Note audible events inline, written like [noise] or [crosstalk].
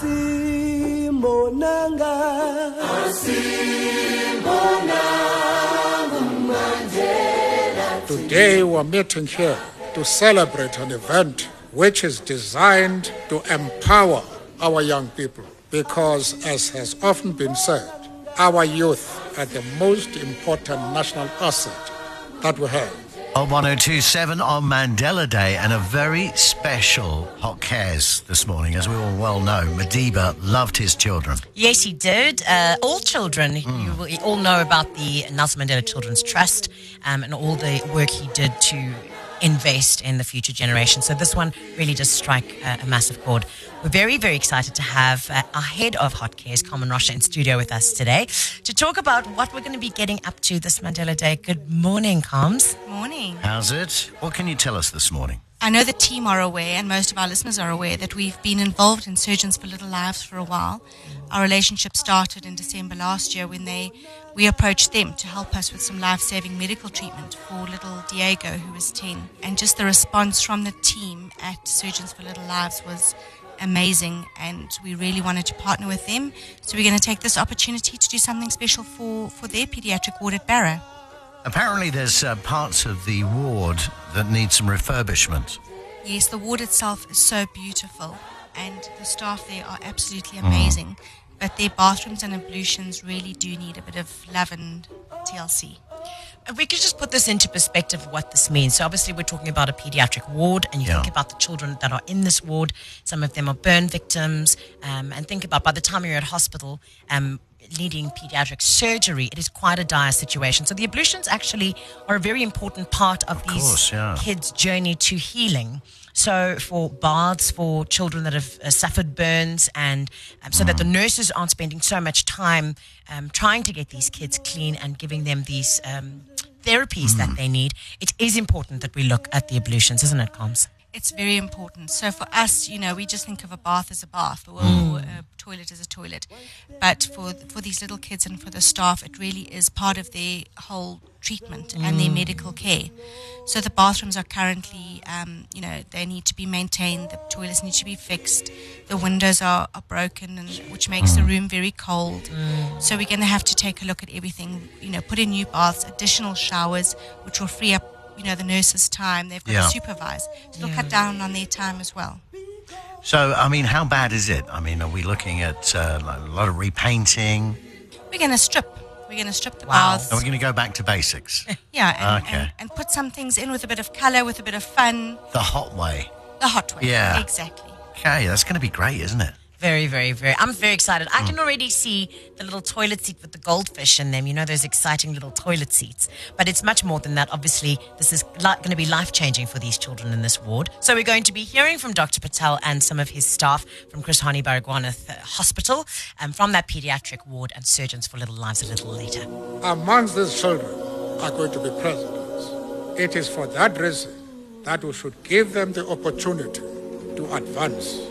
asimbonanga Today we're meeting here to celebrate an event which is designed to empower our young people because, as has often been said, our youth are the most important national asset that we have. On 1027 on Mandela Day, and a very special hot cares this morning. As we all well know, Madiba loved his children. Yes, he did. Uh, all children, you, you all know about the Nelson Mandela Children's Trust um, and all the work he did to invest in the future generation. So this one really does strike uh, a massive chord. We're very, very excited to have uh, our head of Hot Cares, Carmen Rocha, in studio with us today to talk about what we're going to be getting up to this Mandela Day. Good morning, Coms. Morning. How's it? What can you tell us this morning? I know the team are aware, and most of our listeners are aware, that we've been involved in Surgeons for Little Lives for a while. Our relationship started in December last year when they we approached them to help us with some life saving medical treatment for little Diego, who was 10. And just the response from the team at Surgeons for Little Lives was amazing, and we really wanted to partner with them. So we're going to take this opportunity to do something special for, for their pediatric ward at Bara. Apparently, there's uh, parts of the ward that need some refurbishment. Yes, the ward itself is so beautiful, and the staff there are absolutely amazing. But their bathrooms and ablutions really do need a bit of love and TLC. If we could just put this into perspective of what this means. So obviously we're talking about a pediatric ward and you Yeah. think about the children that are in this ward. Some of them are burn victims. Um, and think about by the time you're at hospital, um, needing pediatric surgery, it is quite a dire situation. So the ablutions actually are a very important part of, these course, yeah. kids' journey to healing. So for baths for children that have uh, suffered burns, and um, so that the nurses aren't spending so much time um, trying to get these kids clean and giving them these um, therapies that they need, it is important that we look at the ablutions, isn't it, Coms? It's very important. So for us, you know, we just think of a bath as a bath or, or a toilet as a toilet. But for for these little kids and for the staff, it really is part of their whole treatment and their mm. medical care. So the bathrooms are currently, um, you know, they need to be maintained. The toilets need to be fixed. The windows are, are broken, and which makes the mm. room very cold. Mm. So we're going to have to take a look at everything. You know, put in new baths, additional showers, which will free up, you know, the nurses' time. They've got Yeah. to supervise. So they'll cut down on their time as well. So, I mean, how bad is it? I mean, are we looking at uh, like a lot of repainting? We're going to strip. We're going to strip the Wow. baths. Are we going to go back to basics? [laughs] Yeah, and, Okay. and, and put some things in with a bit of color, with a bit of fun. the hot way. The hot way. Yeah. Exactly. Okay, that's going to be great, isn't it? Very, very, very. I'm very excited. I can already see the little toilet seat with the goldfish in them. You know, those exciting little toilet seats. But it's much more than that. Obviously, this is li- going to be life changing for these children in this ward. So we're going to be hearing from Dr. Patel and some of his staff from Chris Hani Baragwanath uh, Hospital and from that pediatric ward and Surgeons for Little Lives a little later. Amongst these children are going to be presidents. It is for that reason that we should give them the opportunity to advance